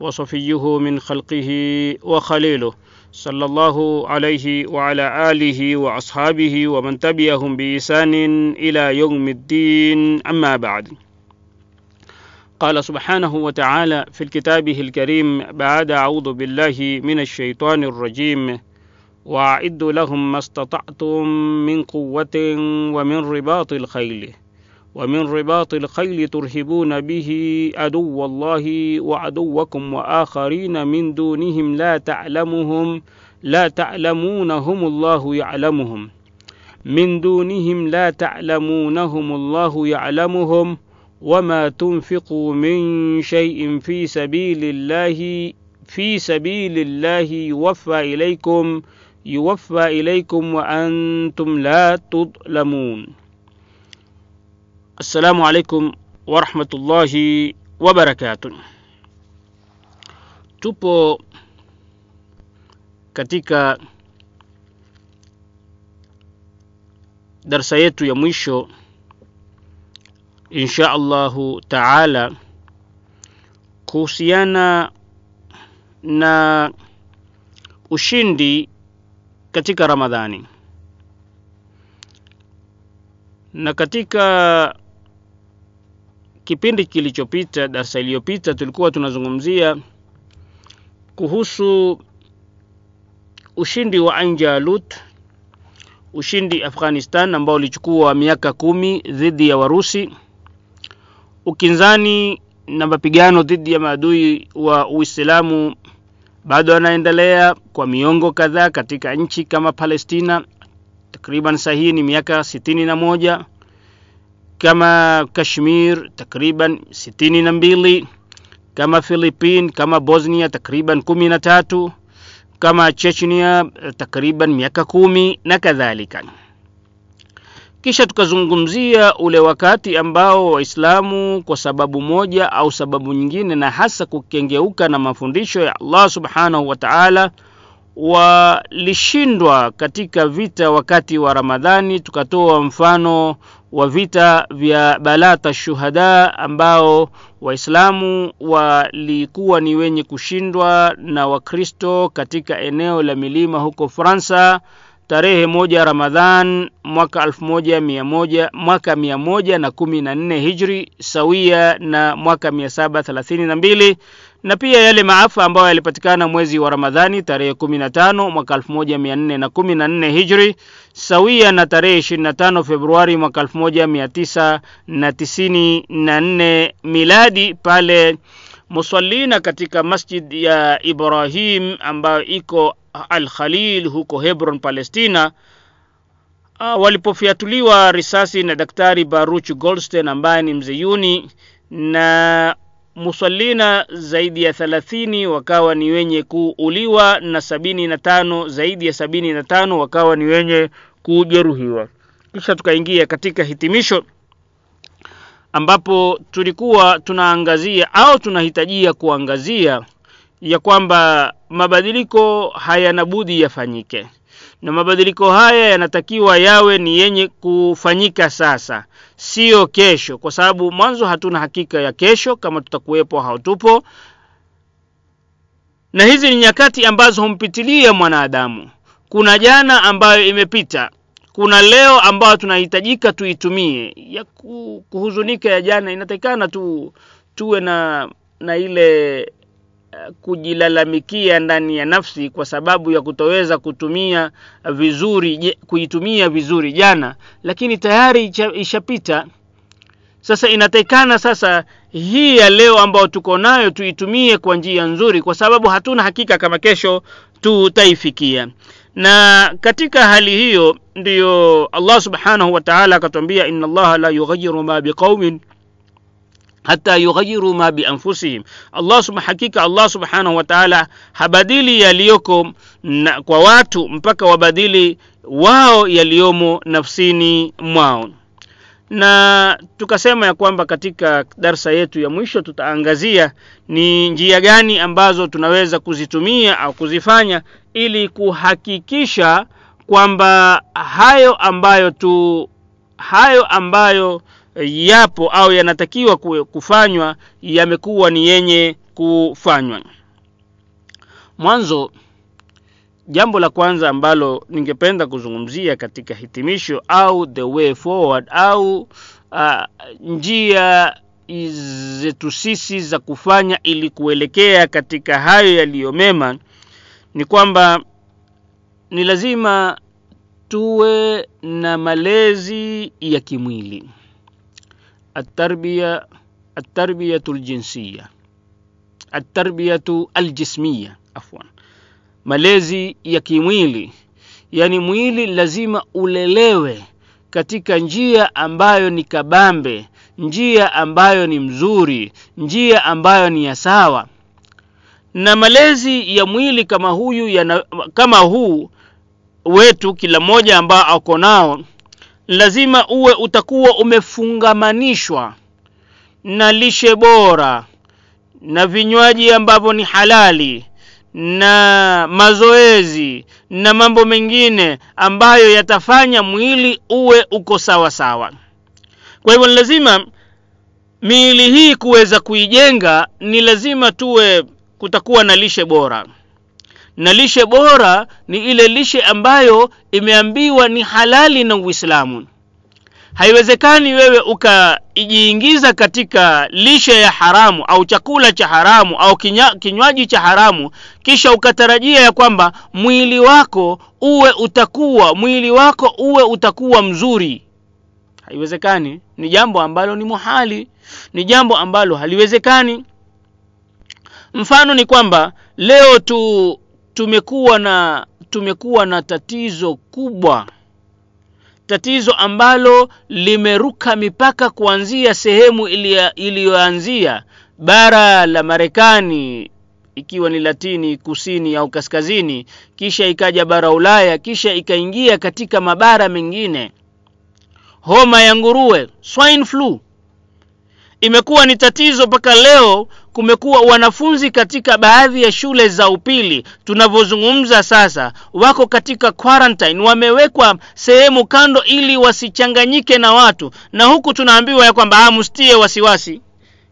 وصفيه من خلقه وخليله صلى الله عليه وعلى آله وأصحابه ومن تبعهم بإحسان إلى يوم الدين. أما بعد قال سبحانه وتعالى في كتابه الكريم بعد أعوذ بالله من الشيطان الرجيم وأعدوا لهم ما استطعتم من قوة ومن رباط الخيل. ومن رباط الخيل ترهبون به عدو الله وعدوكم وآخرين من دونهم لا تعلمهم لا تعلمونهم الله يعلمهم. من دونهم لا تعلمونهم الله يعلمهم وما تنفقوا من شيء في سبيل الله في سبيل الله يوفى إليكم يوفى إليكم وأنتم لا تظلمون. Assalamu alaikum warahmatullahi wabarakatuh. Tupo katika darsa yetu ya mwisho insha Allahu taala kuhusiana na ushindi katika Ramadhani na katika kipindi kilichopita darsa iliyopita tulikuwa tunazungumzia kuhusu ushindi wa Anjalut ushindi Afghanistan ambao ulichukua miaka kumi dhidi ya Warusi ukinzani na mapigano dhidi ya maadui wa Uislamu. Bado yanaendelea kwa miongo kadhaa katika nchi kama Palestina. Takriban sahihi ni miaka sitini na moja kama Kashmir takriban sitini na mbili kama Philippine kama Bosnia takriban kumi na tatu kama Chechnia takriban miaka kumi na kadhalika. Kisha tukazungumzia ule wakati ambao waislamu kwa sababu moja au sababu nyingine na hasa kukengeuka na mafundisho ya allah subhanahu wa taala walishindwa katika vita wakati wa ramadhani tukatoa mfano wa vita vya balata shuhada ambao waislamu walikuwa ni wenye kushindwa na wakristo katika eneo la milima huko fransa tarehe moja ramadhan mwaka elfu moja mia moja mwaka mia moja na kumi na nne hijri sawia na mwaka mia saba thelathini na mbili na pia yale maafa ambayo yalipatikana mwezi wa ramadhani tarehe kumi na tano mwaka elfu moja mia nne na kumi na nne hijri sawia na tarehe ishirini na tano februari mwaka elfu moja mia tisa na tisini na nne miladi pale musallina katika masjid ya ibrahim ambayo iko al khalil huko hebron palestina walipofiatuliwa risasi na daktari baruch goldstein ambaye ni mzeyuni na musallina zaidi ya thalathini wakawa ni wenye kuuliwa na sabini na tano zaidi ya sabini na tano wakawa ni wenye kujeruhiwa. Kisha tukaingia katika hitimisho ambapo tulikuwa tunaangazia au tunahitajia kuangazia ya kwamba mabadiliko hayana budi yafanyike na mabadiliko haya yanatakiwa yawe ni yenye kufanyika sasa sio kesho kwa sababu mwanzo hatuna hakika ya kesho kama tutakuwepo hautupo na hizi ni nyakati ambazo humpitilia mwanadamu. Kuna jana ambayo imepita kuna leo ambayo tunahitajika tuitumie. Ya kuhuzunika ya jana inatakikana tu tuwe na na ile kujilalamikia ndani ya nafsi kwa sababu ya kutoweza kutumia vizuri kuitumia vizuri jana lakini tayari ishapita. Sasa inatakikana sasa hii ya leo ambayo tuko nayo tuitumie kwa njia nzuri kwa sababu hatuna hakika kama kesho tutaifikia. Na katika hali hiyo ndiyo allah subhanahu wa taala akatwambia ina allaha la yughayiru ma biqaumin hata yughayiru ma bianfusihim allah suma, hakika allah subhanahu wa taala habadili yaliyoko kwa watu mpaka wabadili wao yaliyomo nafsini mwao. Na tukasema ya kwamba katika darsa yetu ya mwisho tutaangazia ni njia gani ambazo tunaweza kuzitumia au kuzifanya ili kuhakikisha kwamba hayo ambayo tu hayo ambayo yapo au yanatakiwa kufanywa yamekuwa ni yenye kufanywa. Mwanzo jambo la kwanza ambalo ningependa kuzungumzia katika hitimisho au the way forward au uh, njia zetu sisi za kufanya ili kuelekea katika hayo yaliyomema ni kwamba ni lazima tuwe na malezi ya kimwili التربية التربية الجنسية التربية الجسمية عفوا malezi ya kimwili yani mwili lazima ulelewe katika njia ambayo ni kabambe njia ambayo ni mzuri njia ambayo ni ya sawa na malezi ya mwili kama huyu yana, kama huu wetu kila mmoja ambao ako nao lazima uwe utakuwa umefungamanishwa na lishe bora na vinywaji ambavyo ni halali na mazoezi na mambo mengine ambayo yatafanya mwili uwe uko sawa sawa. Kwa hivyo ni lazima miili hii kuweza kuijenga ni lazima tuwe kutakuwa na lishe bora na lishe bora ni ile lishe ambayo imeambiwa ni halali na uislamu. Haiwezekani wewe ukaijiingiza katika lishe ya haramu au chakula cha haramu au kinywaji cha haramu kisha ukatarajia ya kwamba mwili wako uwe utakuwa mwili wako uwe utakuwa mzuri. Haiwezekani. Ni jambo ambalo ni muhali. Ni jambo ambalo haliwezekani. Mfano ni kwamba leo tu tumekuwa na tumekuwa na tatizo kubwa. Tatizo ambalo limeruka mipaka kuanzia sehemu iliyoanzia bara la marekani ikiwa ni latini kusini au kaskazini kisha ikaja bara ulaya kisha ikaingia katika mabara mengine. Homa ya nguruwe swine flu. Imekuwa ni tatizo mpaka leo kumekuwa wanafunzi katika baadhi ya shule za upili. Tunavyozungumza sasa wako katika quarantine wamewekwa sehemu kando ili wasichanganyike na watu. Na huku tunaambiwa ya kwamba mstie wasiwasi.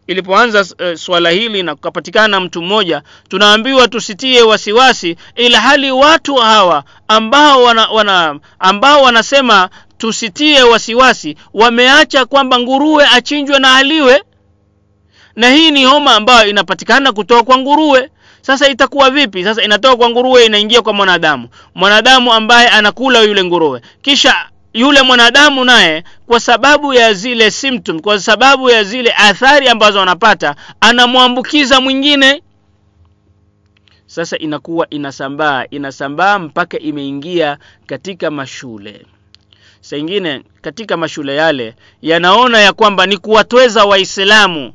Ilipoanza e, swala hili na kukapatikana mtu mmoja tunaambiwa tusitie wasiwasi ila hali watu hawa ambao wana, wana ambao wanasema tusitie wasiwasi wameacha kwamba nguruwe achinjwe na aliwe na hii ni homa ambayo inapatikana kutoka kwa nguruwe. Sasa itakuwa vipi? Sasa inatoka kwa nguruwe inaingia kwa mwanadamu. Mwanadamu ambaye anakula yule nguruwe. Kisha yule mwanadamu naye kwa sababu ya zile symptom kwa sababu ya zile athari ambazo anapata anamwambukiza mwingine. Sasa inakuwa inasambaa inasambaa mpaka imeingia katika mashule. Saingine katika mashule yale yanaona ya kwamba ni kuwatweza waislamu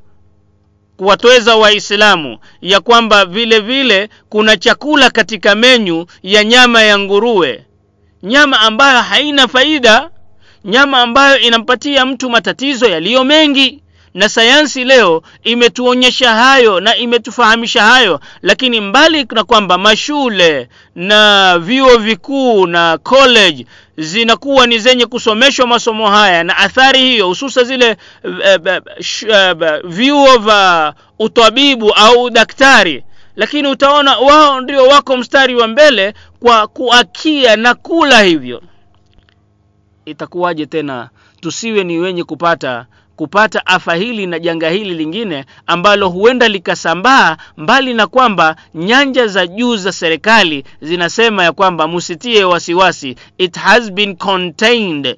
kuwatweza waislamu ya kwamba vile vile kuna chakula katika menyu ya nyama ya nguruwe. Nyama ambayo haina faida nyama ambayo inampatia mtu matatizo yaliyo mengi. Na sayansi leo imetuonyesha hayo na imetufahamisha hayo lakini mbali na kwamba mashule na vyuo vikuu na college zinakuwa ni zenye kusomeshwa masomo haya na athari hiyo hususa zile uh, uh, vyuo vya utabibu au daktari. Lakini utaona wao ndio wako mstari wa mbele kwa kuakia na kula hivyo. Itakuwaje tena tusiwe ni wenye kupata kupata afa hili na janga hili lingine ambalo huenda likasambaa mbali na kwamba nyanja za juu za serikali zinasema ya kwamba musitie wasiwasi it has been contained.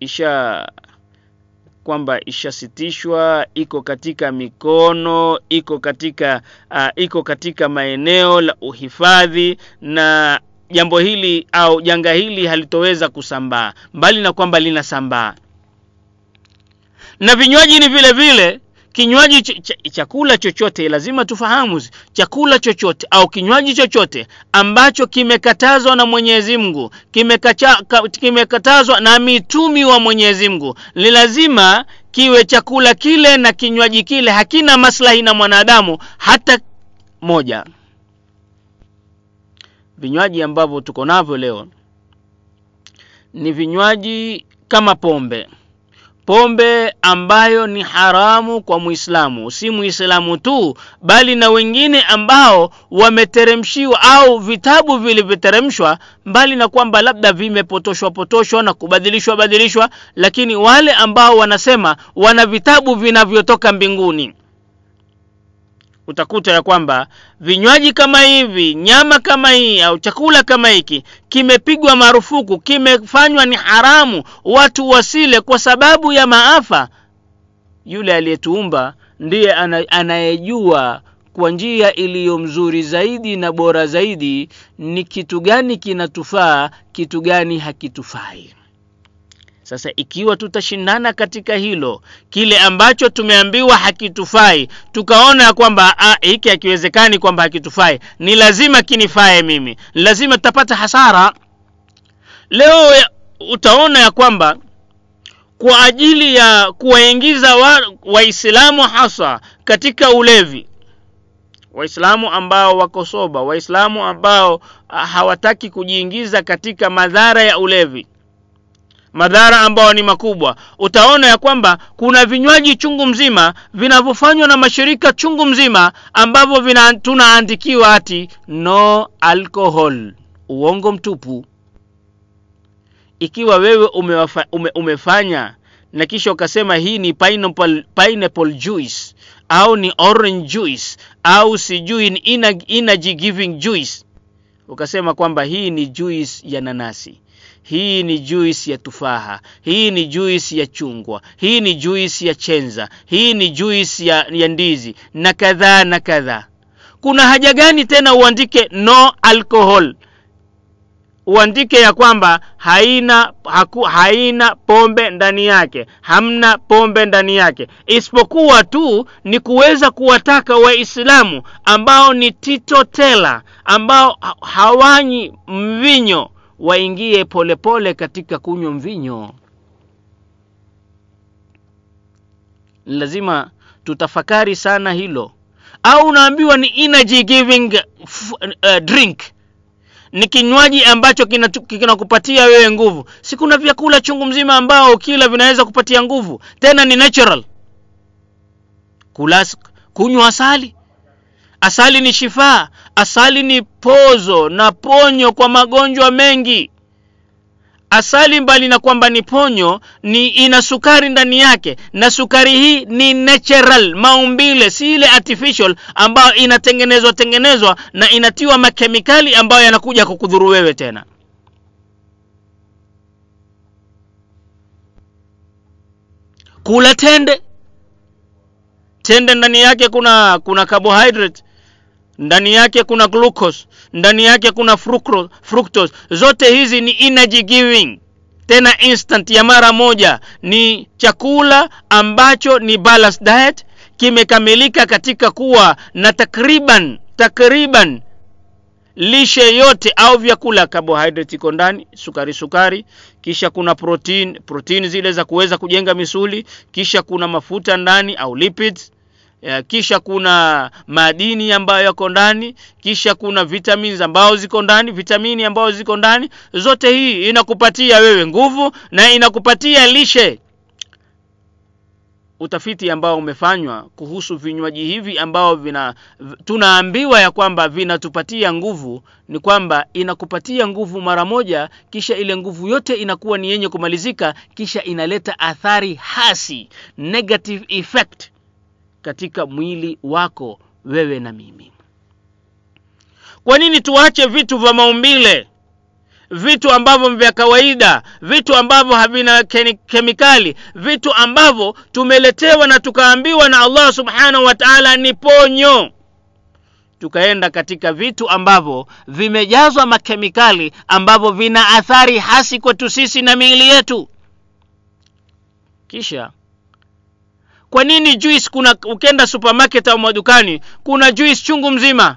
Isha kwamba ishasitishwa iko katika mikono iko katika uh, iko katika maeneo la uhifadhi na jambo hili au janga hili halitoweza kusambaa mbali na kwamba linasambaa na vinywaji ni vile vile kinywaji ch ch chakula chochote lazima tufahamu chakula chochote au kinywaji chochote ambacho kimekatazwa na Mwenyezi Mungu kimekatazwa na mitumi wa Mwenyezi Mungu ni lazima kiwe chakula kile na kinywaji kile hakina maslahi na mwanadamu hata moja. Vinywaji ambavyo tuko navyo leo ni vinywaji kama pombe pombe ambayo ni haramu kwa muislamu. Si muislamu tu bali na wengine ambao wameteremshiwa au vitabu vilivyoteremshwa mbali na kwamba labda vimepotoshwa potoshwa na kubadilishwa badilishwa lakini wale ambao wanasema wana vitabu vinavyotoka mbinguni utakuta ya kwamba vinywaji kama hivi nyama kama hii au chakula kama hiki kimepigwa marufuku kimefanywa ni haramu watu wasile kwa sababu ya maafa. Yule aliyetuumba ndiye anayejua kwa njia iliyo mzuri zaidi na bora zaidi ni kitu gani kinatufaa kitu gani hakitufai sasa ikiwa tutashindana katika hilo kile ambacho tumeambiwa hakitufai tukaona kwamba hiki hakiwezekani kwamba hakitufai ni lazima kinifae mimi lazima tutapata hasara. Leo utaona ya kwamba kwa ajili ya kuwaingiza waislamu wa hasa katika ulevi waislamu ambao wako soba waislamu ambao hawataki kujiingiza katika madhara ya ulevi madhara ambayo ni makubwa. Utaona ya kwamba kuna vinywaji chungu mzima vinavyofanywa na mashirika chungu mzima ambavyo tunaandikiwa ati no alcohol. Uongo mtupu. Ikiwa wewe umewafa, ume, umefanya na kisha ukasema hii ni pineapple, pineapple juice au ni orange juice au sijui energy giving juice ukasema kwamba hii ni juice ya nanasi hii ni juisi ya tufaha hii ni juisi ya chungwa hii ni juisi ya chenza hii ni juisi ya, ya ndizi na kadhaa na kadhaa. Kuna haja gani tena uandike no alcohol uandike ya kwamba haina haku, haina pombe ndani yake. Hamna pombe ndani yake. Isipokuwa tu ni kuweza kuwataka waislamu ambao ni titotela ambao hawanyi mvinyo waingie polepole katika kunywa mvinyo. Lazima tutafakari sana hilo. Au unaambiwa ni energy giving uh, drink ni kinywaji ambacho kinakupatia kina wewe nguvu. Si kuna vyakula chungu mzima ambao kila vinaweza kupatia nguvu? Tena ni natural. Kunywa asali. Asali ni shifaa. Asali ni pozo na ponyo kwa magonjwa mengi asali mbali na kwamba ni ponyo ni ina sukari ndani yake na sukari hii ni natural maumbile si ile artificial ambayo inatengenezwa tengenezwa na inatiwa makemikali ambayo yanakuja kukudhuru wewe tena. Kula tende. Tende ndani yake kuna kuna carbohydrate ndani yake kuna glucose. Ndani yake kuna fructose, zote hizi ni energy giving. Tena instant ya mara moja. Ni chakula ambacho ni balanced diet. Kimekamilika katika kuwa na takriban takriban lishe yote au vyakula carbohydrate iko ndani sukari sukari. Kisha kuna protein protein zile za kuweza kujenga misuli. Kisha kuna mafuta ndani au lipids kisha kuna madini ambayo yako ndani kisha kuna vitamins ambao ziko ndani vitamini ambao ziko ndani. Zote hii inakupatia wewe nguvu na inakupatia lishe. Utafiti ambao umefanywa kuhusu vinywaji hivi ambao vina tunaambiwa ya kwamba vinatupatia nguvu ni kwamba inakupatia nguvu mara moja kisha ile nguvu yote inakuwa ni yenye kumalizika kisha inaleta athari hasi negative effect katika mwili wako wewe na mimi. Kwa nini tuache vitu vya maumbile? Vitu ambavyo vya kawaida vitu ambavyo havina kemikali vitu ambavyo tumeletewa na tukaambiwa na allah subhanahu wa taala ni ponyo. Tukaenda katika vitu ambavyo vimejazwa makemikali ambavyo vina athari hasi kwetu sisi na miili yetu. Kisha kwa nini juice kuna ukenda supermarket au madukani kuna juice chungu mzima?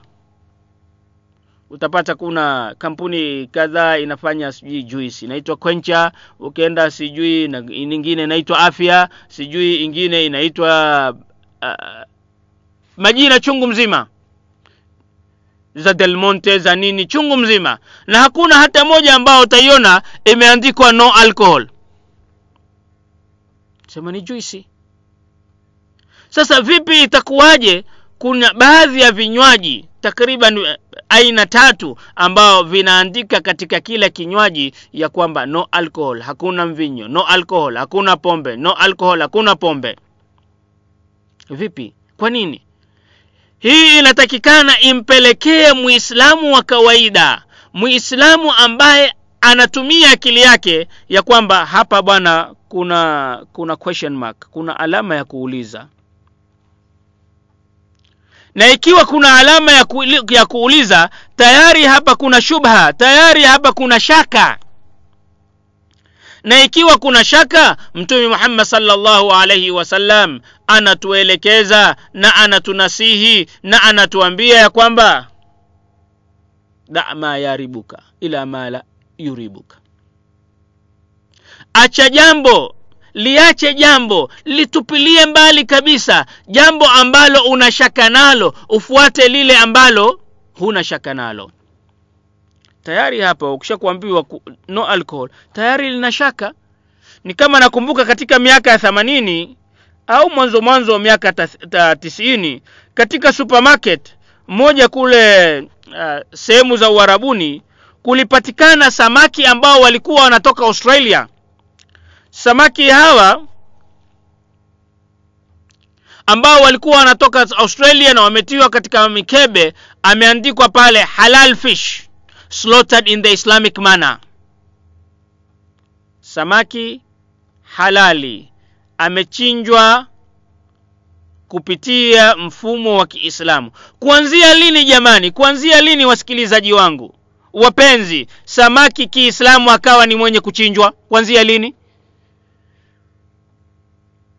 Utapata kuna kampuni kadhaa inafanya sijui juice. Inaitwa kwencha ukienda sijui na nyingine inaitwa afya sijui ingine inaitwa uh, majina chungu mzima. Za delmonte za nini chungu mzima. Na hakuna hata moja ambao utaiona imeandikwa no alcohol. Sema ni juisi sasa vipi itakuwaje? Kuna baadhi ya vinywaji takriban aina tatu ambao vinaandika katika kila kinywaji ya kwamba no alcohol hakuna mvinyo no alcohol hakuna pombe no alcohol hakuna pombe. Vipi? Kwa nini? Hii inatakikana impelekee muislamu wa kawaida muislamu ambaye anatumia akili yake ya kwamba hapa bwana kuna kuna question mark kuna alama ya kuuliza na ikiwa kuna alama ya, ku, ya kuuliza tayari hapa kuna shubha tayari hapa kuna shaka. Na ikiwa kuna shaka mtume muhammad salllahu alaihi wasallam anatuelekeza na anatunasihi na anatuambia ya kwamba da ma yaribuka ila ma la yuribuka. Acha jambo liache jambo litupilie mbali kabisa jambo ambalo una shaka nalo ufuate lile ambalo huna shaka nalo. Tayari hapa ukishakuambiwa no alcohol tayari lina shaka. Ni kama nakumbuka katika miaka ya themanini au mwanzo mwanzo wa miaka tisini katika supermarket moja kule uh, sehemu za uharabuni kulipatikana samaki ambao walikuwa wanatoka australia samaki hawa ambao walikuwa wanatoka australia na wametiwa katika mikebe ameandikwa pale halal fish slaughtered in the islamic manner. Samaki halali. Amechinjwa kupitia mfumo wa kiislamu. Kuanzia lini jamani? Kuanzia lini wasikilizaji wangu? Wapenzi samaki kiislamu akawa ni mwenye kuchinjwa? Kuanzia lini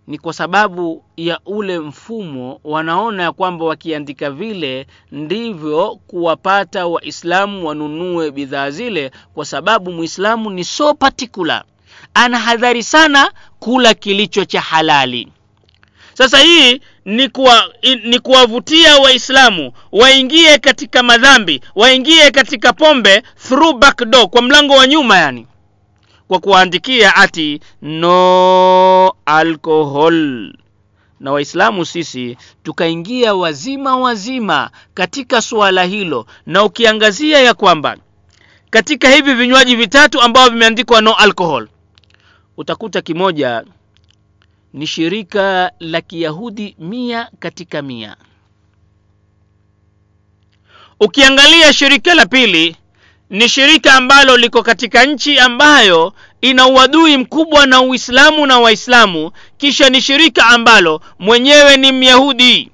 ni kwa sababu ya ule mfumo wanaona ya kwamba wakiandika vile ndivyo kuwapata waislamu wanunue bidhaa zile kwa sababu mwislamu ni so particular. Ana hadhari sana kula kilicho cha halali. Sasa hii ni ni kuwavutia waislamu waingie katika madhambi waingie katika pombe through back door kwa mlango wa nyuma yani kwa kuwaandikia ati no alcohol. Na waislamu sisi tukaingia wazima wazima katika suala hilo. Na ukiangazia ya kwamba katika hivi vinywaji vitatu ambavyo vimeandikwa no alcohol utakuta kimoja ni shirika la kiyahudi mia katika mia. Ukiangalia shirika la pili ni shirika ambalo liko katika nchi ambayo ina uadui mkubwa na uislamu na waislamu kisha ni shirika ambalo mwenyewe ni myahudi.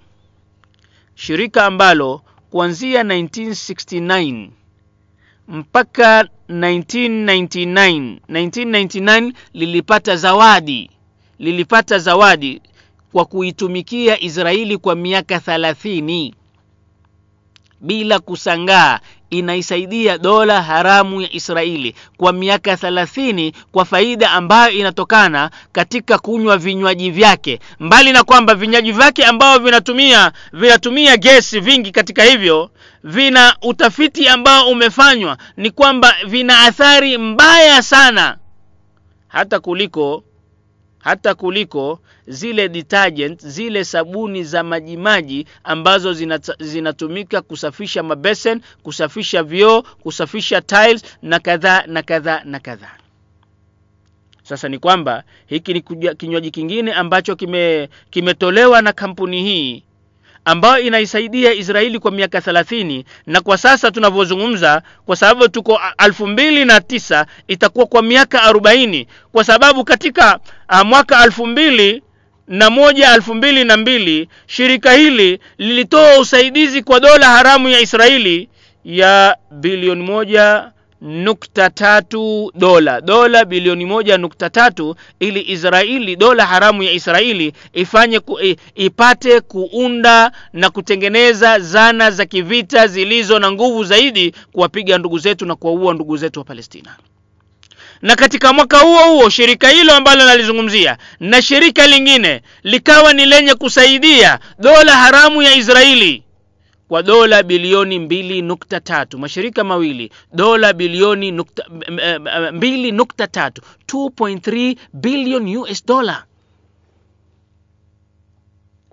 Shirika ambalo kuanzia 1969 mpaka 1999 1999 lilipata zawadi lilipata zawadi kwa kuitumikia israeli kwa miaka thalathini bila kusangaa inaisaidia dola haramu ya israeli kwa miaka thalathini kwa faida ambayo inatokana katika kunywa vinywaji vyake. Mbali na kwamba vinywaji vyake ambao vinatumia vinatumia gesi vingi katika hivyo vina utafiti ambao umefanywa ni kwamba vina athari mbaya sana hata kuliko hata kuliko zile detergent zile sabuni za majimaji ambazo zinatumika kusafisha mabesen kusafisha vyoo kusafisha tiles na kadhaa na kadhaa na kadhaa sasa ni kwamba hiki ni kinywaji kingine ambacho kime kimetolewa na kampuni hii ambayo inaisaidia israeli kwa miaka thelathini na kwa sasa tunavyozungumza kwa sababu tuko elfu mbili na tisa itakuwa kwa miaka arobaini kwa sababu katika uh, mwaka elfu mbili na moja elfu mbili na mbili shirika hili lilitoa usaidizi kwa dola haramu ya israeli ya bilioni moja nukta tatu dola. Dola bilioni moja nukta tatu ili israeli dola haramu ya israeli ifanye ku, ipate kuunda na kutengeneza zana za kivita zilizo na nguvu zaidi kuwapiga ndugu zetu na kuwaua ndugu zetu wa palestina. Na katika mwaka huo huo shirika hilo ambalo nalizungumzia na shirika lingine likawa ni lenye kusaidia dola haramu ya israeli kwa dola bilioni mbili nukta tatu. Mashirika mawili dola bilioni nukta, mbili nukta tatu. 2.3 billion us dollar.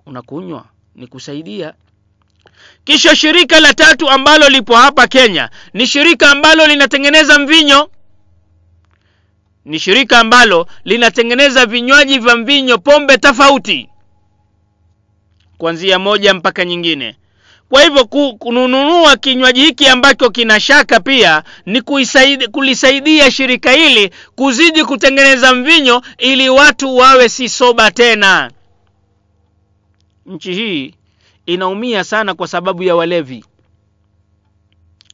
Unakunywa ni kusaidia. Kisha shirika la tatu ambalo lipo hapa kenya ni shirika ambalo linatengeneza mvinyo. Ni shirika ambalo linatengeneza vinywaji vya mvinyo pombe tofauti kuanzia moja mpaka nyingine kwa hivyo kununua kinywaji hiki ambacho kina shaka pia ni kulisaidia shirika hili kuzidi kutengeneza mvinyo ili watu wawe si tena. Nchi hii inaumia sana kwa sababu ya walevi.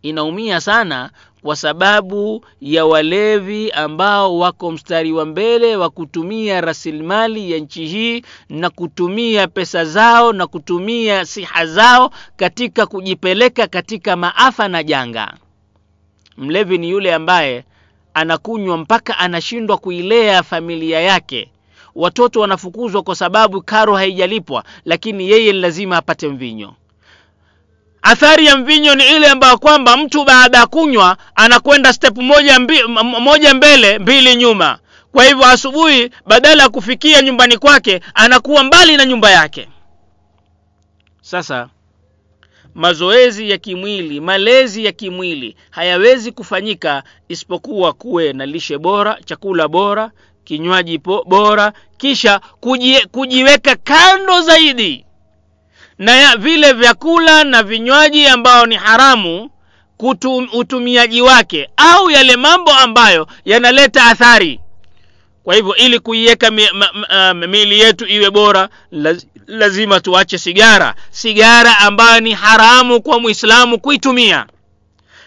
Inaumia sana kwa sababu ya walevi ambao wako mstari wa mbele wa kutumia rasilimali ya nchi hii na kutumia pesa zao na kutumia siha zao katika kujipeleka katika maafa na janga. Mlevi ni yule ambaye anakunywa mpaka anashindwa kuilea familia yake. Watoto wanafukuzwa kwa sababu karo haijalipwa lakini yeye lazima apate mvinyo athari ya mvinyo ni ile ambayo kwamba mtu baada ya kunywa anakwenda step moja, mbi, moja mbele mbili nyuma. Kwa hivyo asubuhi badala ya kufikia nyumbani kwake anakuwa mbali na nyumba yake. Sasa mazoezi ya kimwili malezi ya kimwili hayawezi kufanyika isipokuwa kuwe na lishe bora chakula bora kinywaji bora kisha kuji, kujiweka kando zaidi na vile vyakula na vinywaji ambao ni haramu kutum, utumiaji wake au yale mambo ambayo yanaleta athari. Kwa hivyo ili kuiweka mi, miili yetu iwe bora lazima tuache sigara. Sigara ambayo ni haramu kwa mwislamu kuitumia.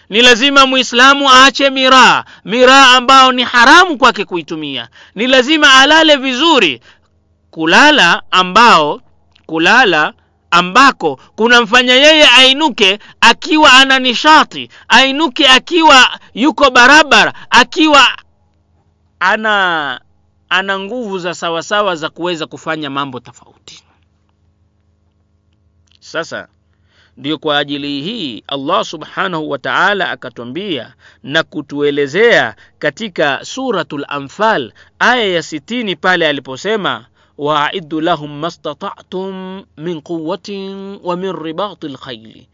Ni lazima mwislamu aache miraa. Miraa ambao ni haramu kwake kuitumia. Ni lazima alale vizuri. Kulala ambao kulala ambako kunamfanya yeye ainuke akiwa ana nishati ainuke akiwa yuko barabara akiwa ana ana nguvu za sawasawa za kuweza kufanya mambo tofauti. Sasa ndiyo kwa ajili hii allah subhanahu wa taala akatwambia na kutuelezea katika suratul anfal aya ya sitini pale aliposema واعدوا لهم ما استطعتم من قوة ومن رباط الخيل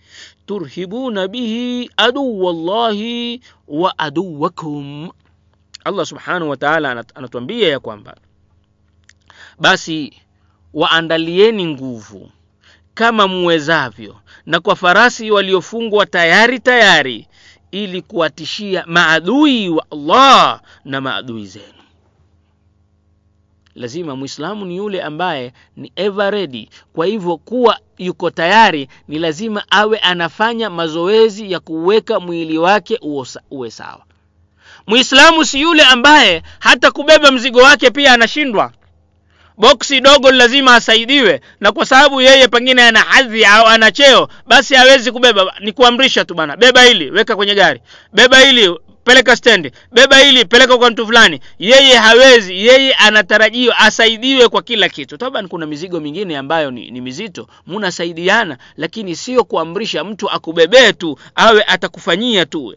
ترهبون به عدو الله وعدوكم Allah subhanahu wa ta'ala anatuambia ya kwamba basi waandalieni nguvu kama muwezavyo na kwa farasi waliofungwa tayari tayari ili kuwatishia maadui wa Allah na maadui zenu lazima mwislamu ni yule ambaye ni ever ready. Kwa hivyo kuwa yuko tayari ni lazima awe anafanya mazoezi ya kuweka mwili wake uwe sawa. Mwislamu si yule ambaye hata kubeba mzigo wake pia anashindwa. Boksi dogo lazima asaidiwe na kwa sababu yeye pengine ana hadhi au ana cheo basi hawezi kubeba. Ni kuamrisha tu bana beba hili weka kwenye gari. Beba hili peleka stendi beba hili peleka kwa mtu fulani. Yeye hawezi yeye anatarajiwa asaidiwe kwa kila kitu. Taban kuna mizigo mingine ambayo ni, ni mizito. Munasaidiana lakini sio kuamrisha mtu akubebee tu awe atakufanyia tu.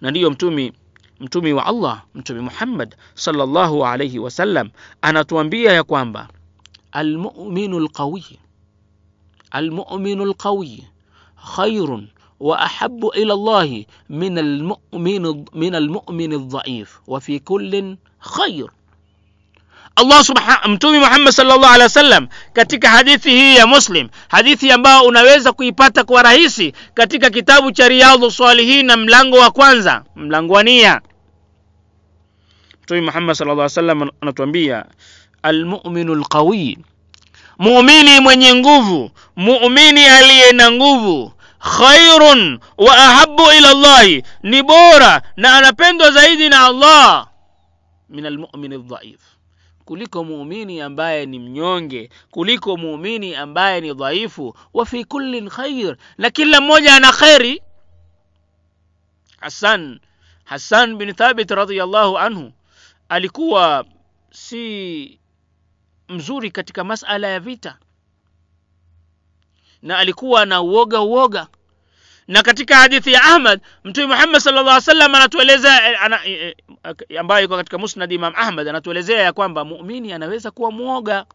Na ndiyo mtumi mtumi wa allah mtumi muhammad salllahu alaihi wasallam anatuambia ya kwamba almuminu lqawiy almuminu lqawiy khairun واحب الى الله من المؤمن من المؤمن الضعيف وفي كل خير Allah subhanahu mtume Muhammad sallallahu alaihi wasallam katika hadithi hii ya Muslim, hadithi ambayo unaweza kuipata kwa rahisi katika kitabu cha Riyadhus Salihin na mlango wa kwanza, mlango wa nia. Mtume Muhammad sallallahu alaihi wasallam anatuambia almu'minu alqawi, muumini mwenye nguvu, muumini aliye na nguvu khairun wa ahabu ila llahi ni bora na anapendwa zaidi na allah. Min almumini ldhaif kuliko muumini ambaye ni mnyonge kuliko muumini ambaye ni dhaifu wa fi kullin khair. Na kila mmoja ana kheri hasan hasan bin thabit radiallahu anhu alikuwa si mzuri katika masala ya vita. Na alikuwa na uoga uoga na katika hadithi ya ahmad mtume muhammad sal llah salam anatueleza ana, ambayo iko katika musnad imam ahmad anatuelezea ya kwamba muumini anaweza kuwa mwoga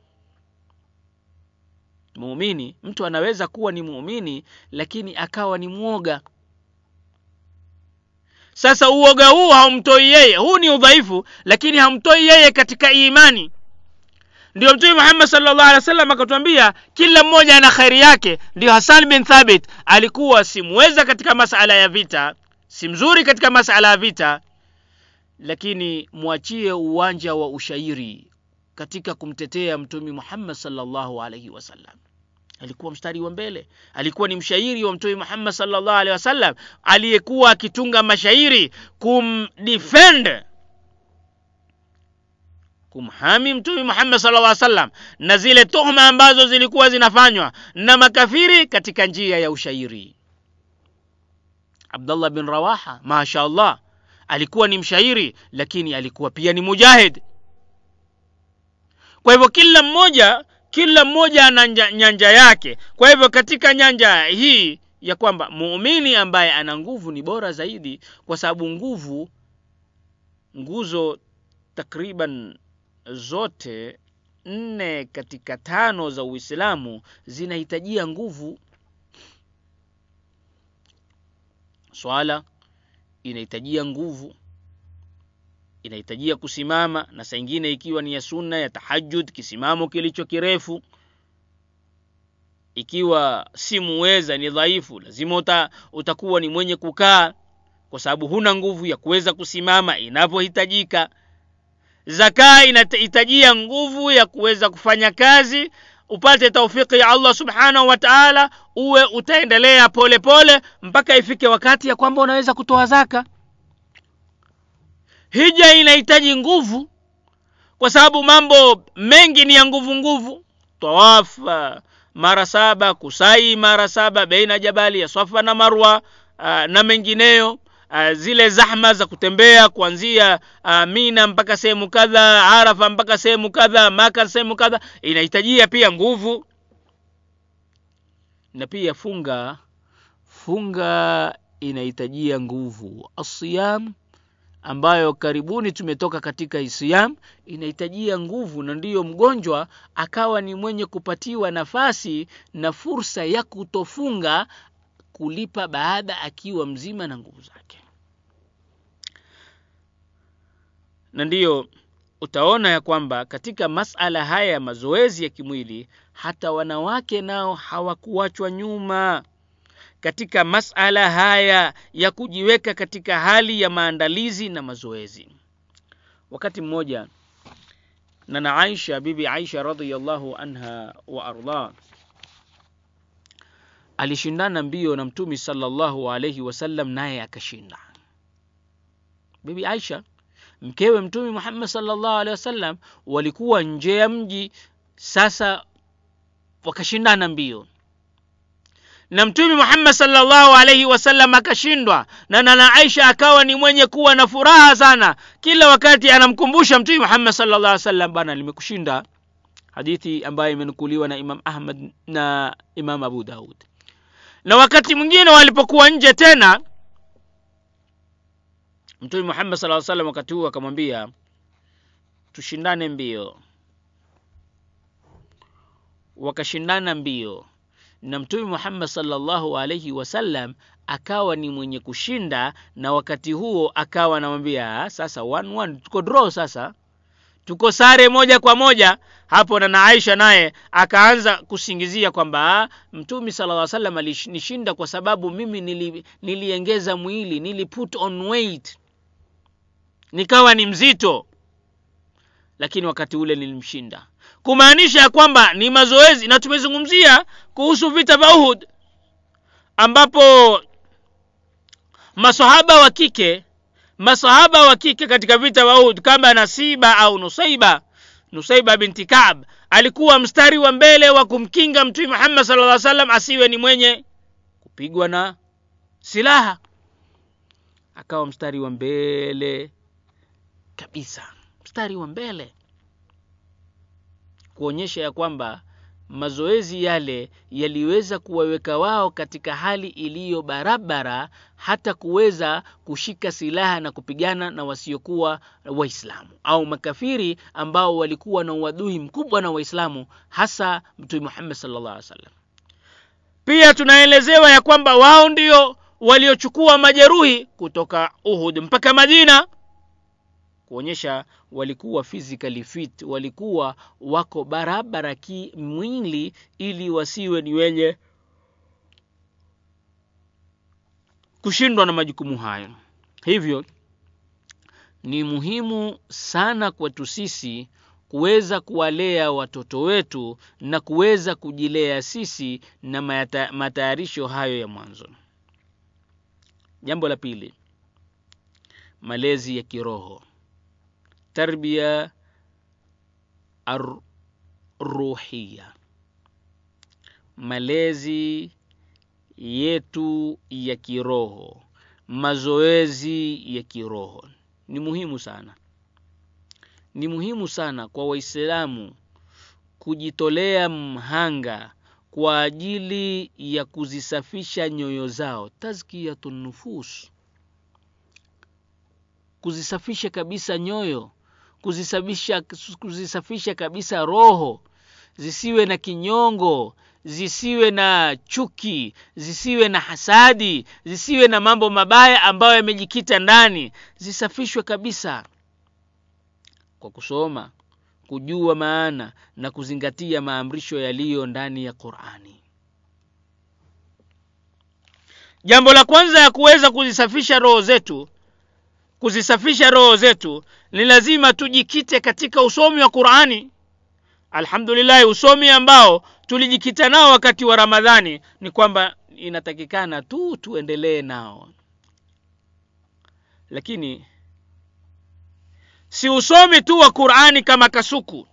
muumini mtu anaweza kuwa ni muumini lakini akawa ni mwoga sasa uoga huu haumtoi yeye. Huu ni udhaifu lakini hamtoi yeye katika imani ndio mtume muhammad salllah alih wa sallam akatuambia kila mmoja ana kheri yake. Ndio hasan bin thabit alikuwa simweza katika masala ya vita si mzuri katika masala ya vita lakini mwachie uwanja wa ushairi katika kumtetea mtume muhammad salllahu alaihi wasallam. Alikuwa mstari wa mbele. Alikuwa ni mshairi wa mtume muhammad salllahu alehi wasallam aliyekuwa akitunga mashairi kumdefend kumhami mtume muhammad sala lla sallam na zile tuhma ambazo zilikuwa zinafanywa na makafiri katika njia ya ushairi. Abdullah bin rawaha masha allah alikuwa ni mshairi lakini alikuwa pia ni mujahid. Kwa hivyo kila mmoja kila mmoja ana nyanja yake. Kwa hivyo katika nyanja hii ya kwamba muumini ambaye ana nguvu ni bora zaidi kwa sababu nguvu nguzo takriban zote nne katika tano za uislamu zinahitajia nguvu. Swala inahitajia nguvu inahitajia kusimama na saa ingine ikiwa ni ya sunna ya tahajud kisimamo kilicho kirefu. Ikiwa si muweza ni dhaifu lazima uta, utakuwa ni mwenye kukaa kwa sababu huna nguvu ya kuweza kusimama inavyohitajika zakaa inahitajia nguvu ya kuweza kufanya kazi. Upate taufiki ya allah subhanahu wa taala uwe utaendelea pole pole mpaka ifike wakati ya kwamba unaweza kutoa zaka. Hija inahitaji nguvu kwa sababu mambo mengi ni ya nguvu nguvu. Tawafa mara saba kusai mara saba beina jabali ya swafa na marwa uh, na mengineyo uh, zile zahma za kutembea kuanzia uh, mina mpaka sehemu kadha arafa mpaka sehemu kadha maka sehemu kadha inahitajia pia nguvu. Na pia funga funga inahitajia nguvu. Asiyam ambayo karibuni tumetoka katika isiyam inahitajia nguvu na ndiyo mgonjwa akawa ni mwenye kupatiwa nafasi na fursa ya kutofunga kulipa baada akiwa mzima na nguvu zake. Na ndiyo utaona ya kwamba katika masala haya ya mazoezi ya kimwili hata wanawake nao hawakuachwa nyuma. Katika masala haya ya kujiweka katika hali ya maandalizi na mazoezi. Wakati mmoja nana aisha bibi aisha radiallahu anha wa ardah alishindana mbio na mtumi salllahu alaihi wasallam naye akashinda. Bibi aisha mkewe mtume muhammad sallallahu alehi wasallam walikuwa nje ya mji sasa wakashindana mbio. Na mtume muhammad sallallahu alaihi wasallam akashindwa na nana aisha akawa ni mwenye kuwa na furaha sana. Kila wakati anamkumbusha mtume muhammad sallallahu alih wasallam bana limekushinda. Hadithi ambayo imenukuliwa na imam ahmad na imam abu daud na wakati mwingine walipokuwa nje tena mtume muhammad saa salam wakati huu akamwambia tushindane mbio wakashindana mbio na mtume muhammad salllahu alaihi wasallam akawa ni mwenye kushinda na wakati huo akawa anamwambia sasa one, one. tuko draw sasa tuko sare moja kwa moja hapo na aisha naye akaanza kusingizia kwamba mtume sala salam alinishinda kwa sababu mimi nili, niliengeza mwili nili put on weight. Nikawa ni mzito. Lakini wakati ule nilimshinda. Kumaanisha ya kwamba ni mazoezi na tumezungumzia kuhusu vita vya uhud ambapo masahaba wa kike masahaba wa kike katika vita wa Uhud kama Nasiba au Nusaiba Nusaiba binti Kaab alikuwa mstari wa mbele wa kumkinga Mtume Muhammad sallallahu alaihi wasallam asiwe ni mwenye kupigwa na silaha, akawa mstari wa mbele kabisa, mstari wa mbele kuonyesha ya kwamba mazoezi yale yaliweza kuwaweka wao katika hali iliyo barabara hata kuweza kushika silaha na kupigana na wasiokuwa waislamu au makafiri ambao walikuwa na uadui mkubwa na waislamu hasa mtume muhammad sallallahu alaihi wasallam. Pia tunaelezewa ya kwamba wao ndio waliochukua majeruhi kutoka uhud mpaka madina kuonyesha walikuwa physically fit walikuwa wako barabara kimwili ili wasiwe ni wenye kushindwa na majukumu hayo. Hivyo ni muhimu sana kwetu sisi kuweza kuwalea watoto wetu na kuweza kujilea sisi na matayarisho hayo ya mwanzo. Jambo la pili malezi ya kiroho tarbia arruhiya malezi yetu ya kiroho. Mazoezi ya kiroho. Ni muhimu sana. Ni muhimu sana kwa waislamu kujitolea mhanga kwa ajili ya kuzisafisha nyoyo zao. Tazkiyatun kuzisafisha kabisa nyoyo kuzisafisha, kuzisafisha kabisa roho zisiwe na kinyongo zisiwe na chuki zisiwe na hasadi zisiwe na mambo mabaya ambayo yamejikita ndani zisafishwe kabisa kwa kusoma kujua maana na kuzingatia maamrisho yaliyo ndani ya qurani. Jambo la kwanza ya kuweza kuzisafisha roho zetu kuzisafisha roho zetu ni lazima tujikite katika usomi wa qurani. Alhamdulillahi usomi ambao tulijikita nao wakati wa ramadhani ni kwamba inatakikana tu tuendelee nao. Lakini si usomi tu wa qurani kama kasuku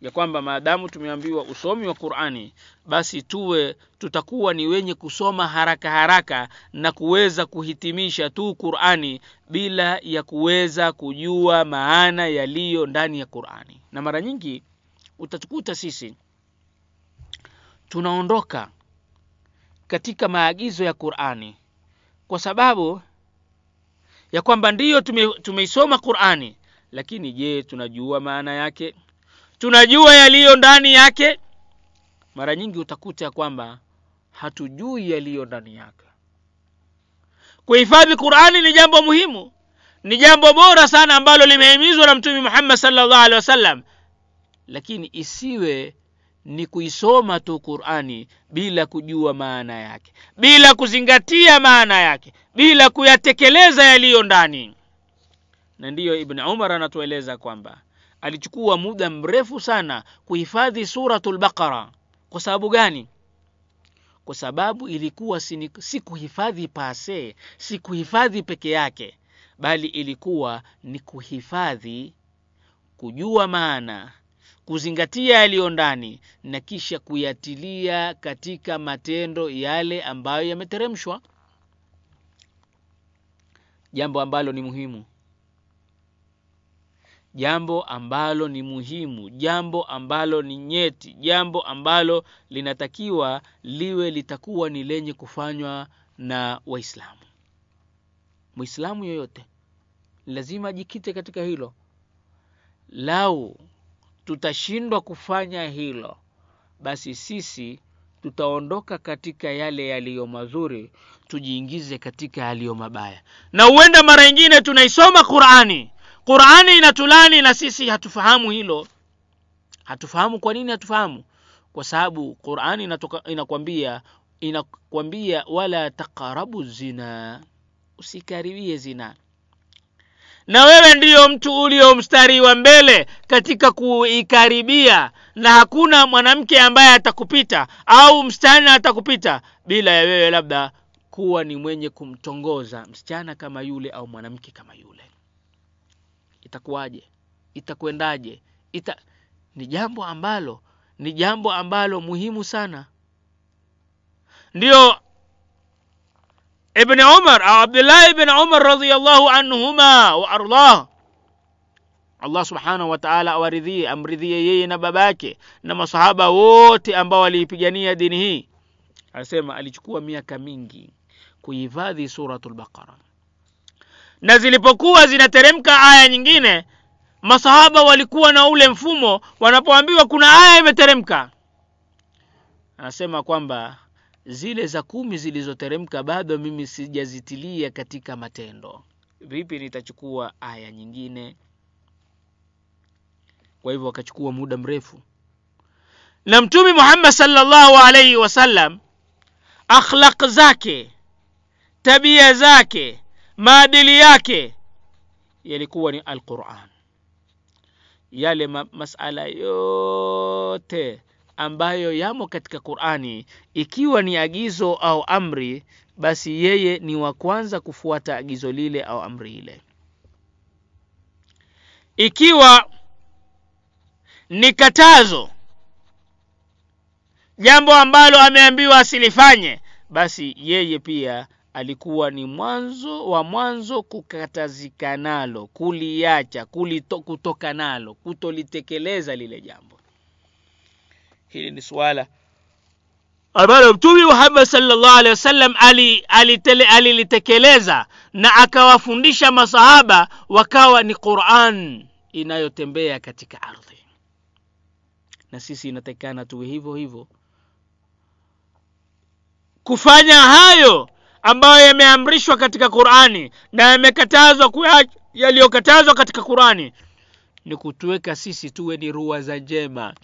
ya kwamba maadamu tumeambiwa usomi wa qurani basi tuwe tutakuwa ni wenye kusoma haraka haraka na kuweza kuhitimisha tu qurani bila ya kuweza kujua maana yaliyo ndani ya qurani. Na mara nyingi utatukuta sisi tunaondoka katika maagizo ya qurani kwa sababu ya kwamba ndiyo tume, tumeisoma qurani lakini je tunajua maana yake tunajua yaliyo ndani yake. Mara nyingi utakuta ya kwamba hatujui yaliyo ndani yake. Kuhifadhi qurani ni jambo muhimu ni jambo bora sana ambalo limehimizwa na mtume muhammad salllah alehi wasallam. Lakini isiwe ni kuisoma tu qurani bila kujua maana yake bila kuzingatia maana yake bila kuyatekeleza yaliyo ndani. Na ndiyo ibn umar anatueleza kwamba alichukua muda mrefu sana kuhifadhi suratul baqara. Kwa sababu gani? Kwa sababu ilikuwa si, kuhifadhi pase si kuhifadhi peke yake bali ilikuwa ni kuhifadhi kujua maana kuzingatia yaliyo ndani na kisha kuyatilia katika matendo yale ambayo yameteremshwa. Jambo ambalo ni muhimu jambo ambalo ni muhimu jambo ambalo ni nyeti jambo ambalo linatakiwa liwe litakuwa ni lenye kufanywa na waislamu. Mwislamu yoyote lazima ajikite katika hilo. Lau tutashindwa kufanya hilo basi sisi tutaondoka katika yale yaliyo mazuri tujiingize katika yaliyo mabaya. Na huenda mara nyingine tunaisoma qurani qurani inatulani na sisi hatufahamu hilo. Hatufahamu kwa nini hatufahamu? Kwa sababu qurani inakwambia inakwambia wala taqarabu zina usikaribie zina. Na wewe ndiyo mtu ulio mstari wa mbele katika kuikaribia na hakuna mwanamke ambaye atakupita au msichana atakupita bila ya wewe labda kuwa ni mwenye kumtongoza msichana kama yule au mwanamke kama yule itakuwaje? Itakwendaje? Ita ni jambo ambalo ni jambo ambalo muhimu sana. Ndiyo ibn umar au abdullah ibn umar radiyallahu anhuma wa ardah. Allah subhanahu wa ta'ala awaridhie amridhie yeye na babake na masahaba wote ambao waliipigania dini hii. Anasema alichukua miaka mingi kuhifadhi suratu baqara na zilipokuwa zinateremka aya nyingine masahaba walikuwa na ule mfumo wanapoambiwa kuna aya imeteremka. Anasema kwamba zile za kumi zilizoteremka bado mimi sijazitilia katika matendo. Vipi nitachukua aya nyingine? Kwa hivyo wakachukua muda mrefu. Na mtume muhammad salllahu alaihi wasallam akhlaq zake tabia zake maadili yake yalikuwa ni alquran. Yale ma masala yote ambayo yamo katika qurani ikiwa ni agizo au amri basi yeye ni wa kwanza kufuata agizo lile au amri ile. Ikiwa ni katazo jambo ambalo ameambiwa asilifanye basi yeye pia alikuwa ni mwanzo wa mwanzo kukatazika nalo kuliacha kulito, kutoka nalo kutolitekeleza lile jambo. Hili ni suala ambalo mtume muhammad salllah alehi wasallam alilitekeleza ali na akawafundisha masahaba wakawa ni quran inayotembea katika ardhi. Na sisi inatakikana tuwe hivyo hivyo. Kufanya hayo ambayo yameamrishwa katika qurani na yamekatazwa yaliyokatazwa katika qurani ni kutuweka sisi tuwe ni rua za njema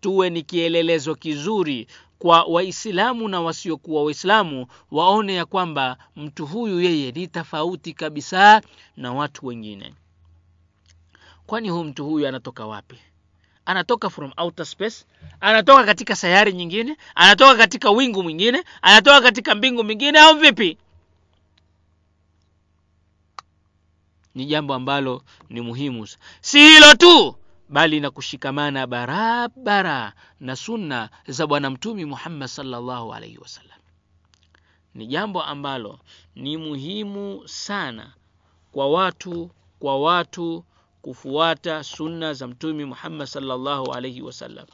tuwe ni kielelezo kizuri kwa waislamu na wasiokuwa waislamu waone ya kwamba mtu huyu yeye ni tofauti kabisa na watu wengine. Kwani huu mtu huyu anatoka wapi anatoka from outer space anatoka katika sayari nyingine anatoka katika wingu mwingine anatoka katika mbingu mingine au vipi? Ni jambo ambalo ni muhimu si hilo tu bali na kushikamana barabara na sunna za bwana mtumi muhammad salllahu alaihi wasallam ni jambo ambalo ni muhimu sana kwa watu kwa watu kufuata sunna za mtumi muhammad salllahu alaihi wasallam.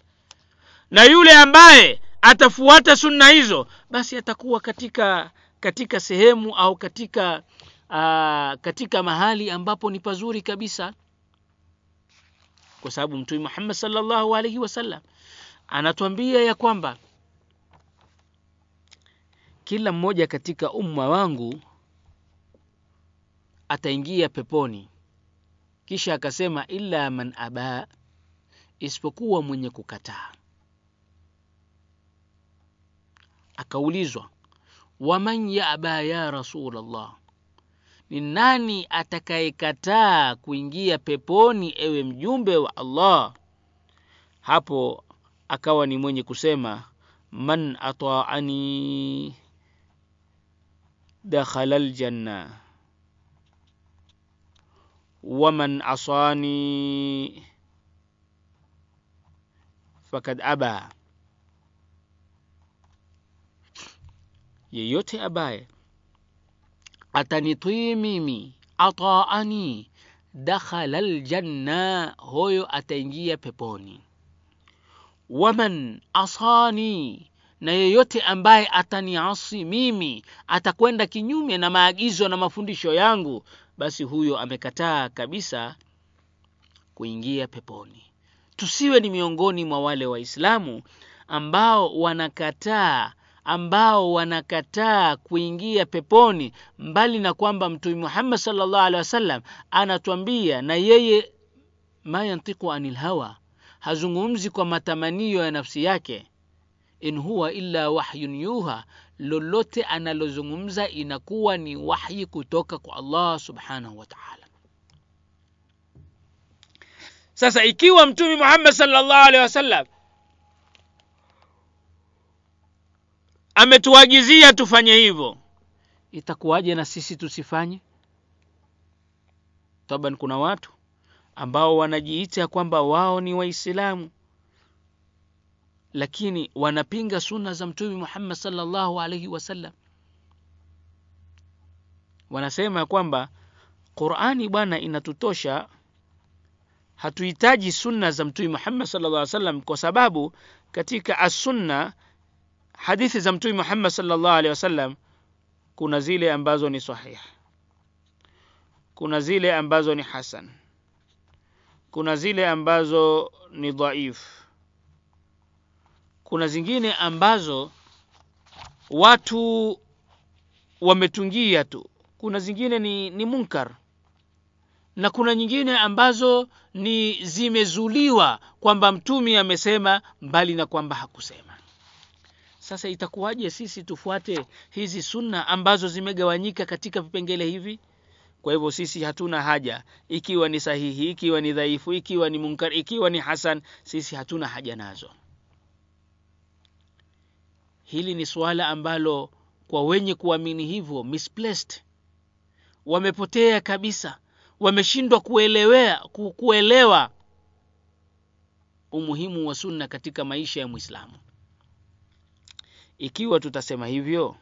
Na yule ambaye atafuata sunna hizo basi atakuwa katika katika sehemu au katika uh, katika mahali ambapo ni pazuri kabisa. Kwa sababu mtume muhammad salllahu alaihi wasallam anatuambia ya kwamba kila mmoja katika umma wangu ataingia peponi kisha akasema illa man aba isipokuwa mwenye kukataa. Akaulizwa waman yaba ya rasulllah ni nani atakayekataa kuingia peponi ewe mjumbe wa allah? Hapo akawa ni mwenye kusema man ataani dakhala ljanna waman asani fakad aba yeyote ambaye atanitii mimi ataani dakhala ljanna hoyo ataingia peponi. Waman asani na yeyote ambaye ataniasi mimi atakwenda kinyume na maagizo na mafundisho yangu basi huyo amekataa kabisa kuingia peponi. Tusiwe ni miongoni mwa wale waislamu ambao wanakataa ambao wanakataa kuingia peponi mbali na kwamba mtume muhammad salllah alehi wasallam anatwambia na yeye ma yantiku anil hawa hazungumzi kwa matamanio ya nafsi yake in huwa illa wahyun yuha lolote analozungumza inakuwa ni wahyi kutoka kwa allah subhanahu wa taala. Sasa ikiwa mtume muhammad sallallahu alaihi wasallam ametuagizia tufanye hivyo itakuwaje na sisi tusifanye? Taban kuna watu ambao wanajiita kwamba wao ni waislamu lakini wanapinga sunna za mtume muhammad sallallahu alaihi wasallam wanasema kwamba qurani bwana inatutosha hatuhitaji sunna za mtume muhammad sallallahu alaihi wasallam kwa sababu katika assunna hadithi za mtume muhammad sallallahu alaihi wasallam kuna zile ambazo ni sahih kuna zile ambazo ni hasan kuna zile ambazo ni dhaif kuna zingine ambazo watu wametungia tu. Kuna zingine ni, ni munkar. Na kuna nyingine ambazo ni zimezuliwa kwamba mtumi amesema mbali na kwamba hakusema. Sasa itakuwaje sisi tufuate hizi sunna ambazo zimegawanyika katika vipengele hivi? Kwa hivyo sisi hatuna haja. Ikiwa ni sahihi ikiwa ni dhaifu ikiwa ni munkar ikiwa ni hasan sisi hatuna haja nazo hili ni suala ambalo kwa wenye kuamini hivyo misplaced wamepotea kabisa wameshindwa kuelewea kuelewa umuhimu wa sunna katika maisha ya mwislamu ikiwa tutasema hivyo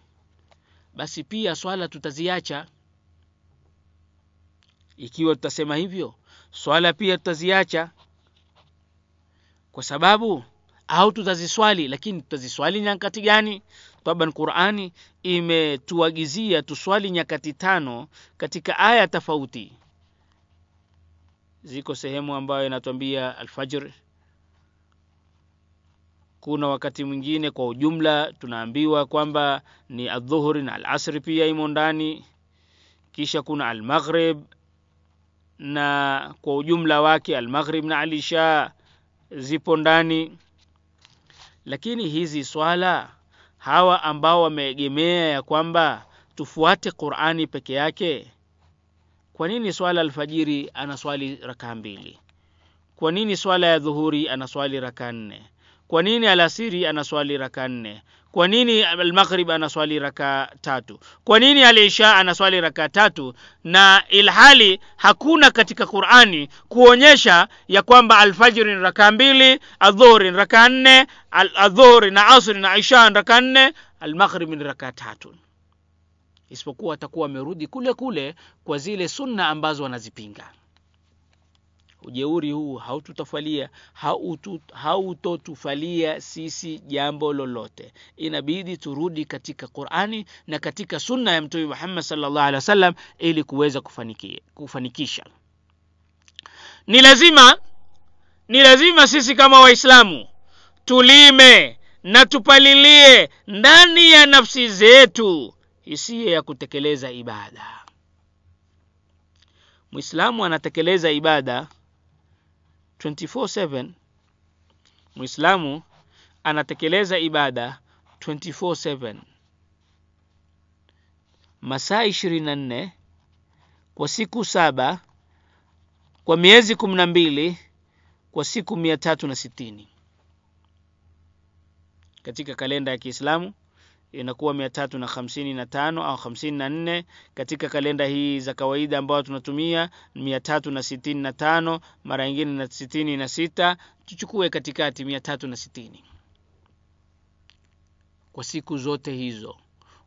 basi pia swala tutaziacha. Ikiwa tutasema hivyo swala pia tutaziacha. Kwa sababu au tutaziswali lakini tutaziswali nyakati gani? Taban qurani imetuagizia tuswali nyakati tano katika aya tofauti. Ziko sehemu ambayo inatuambia alfajr kuna wakati mwingine kwa ujumla tunaambiwa kwamba ni adhuhuri na alasri pia imo ndani. Kisha kuna almaghrib na kwa ujumla wake almaghrib na alisha zipo ndani lakini hizi swala hawa ambao wameegemea ya kwamba tufuate qurani peke yake kwa nini swala alfajiri anaswali rakaa mbili? Kwa nini swala ya dhuhuri anaswali rakaa nne? Kwa nini alasiri anaswali rakaa nne kwa nini almaghrib anaswali raka tatu? Kwa nini alisha anaswali raka tatu? Na ilhali hakuna katika qurani kuonyesha ya kwamba alfajiri ni raka mbili adhuhuri ni raka nne adhuhuri na asri na isha ni raka nne almaghrib ni raka tatu. Isipokuwa atakuwa amerudi kule kule kwa zile sunna ambazo wanazipinga ujeuri huu haututafalia hautotufalia sisi jambo lolote. Inabidi turudi katika qurani na katika sunna ya mtume muhammad salllah alih wasallam ili kuweza kufanikisha. Ni lazima ni lazima sisi kama waislamu tulime na tupalilie ndani ya nafsi zetu hisia ya kutekeleza ibada. Mwislamu anatekeleza ibada 24/7 mwislamu anatekeleza ibada 24/7 masaa 24 kwa siku saba kwa miezi kumi na mbili kwa siku mia tatu na sitini. Katika kalenda ya kiislamu inakuwa mia tatu na hamsini na tano au hamsini na nne katika kalenda hii za kawaida ambayo tunatumia mia tatu na sitini na tano mara nyingine na sitini na sita. Tuchukue katikati mia tatu na sitini. Kwa siku zote hizo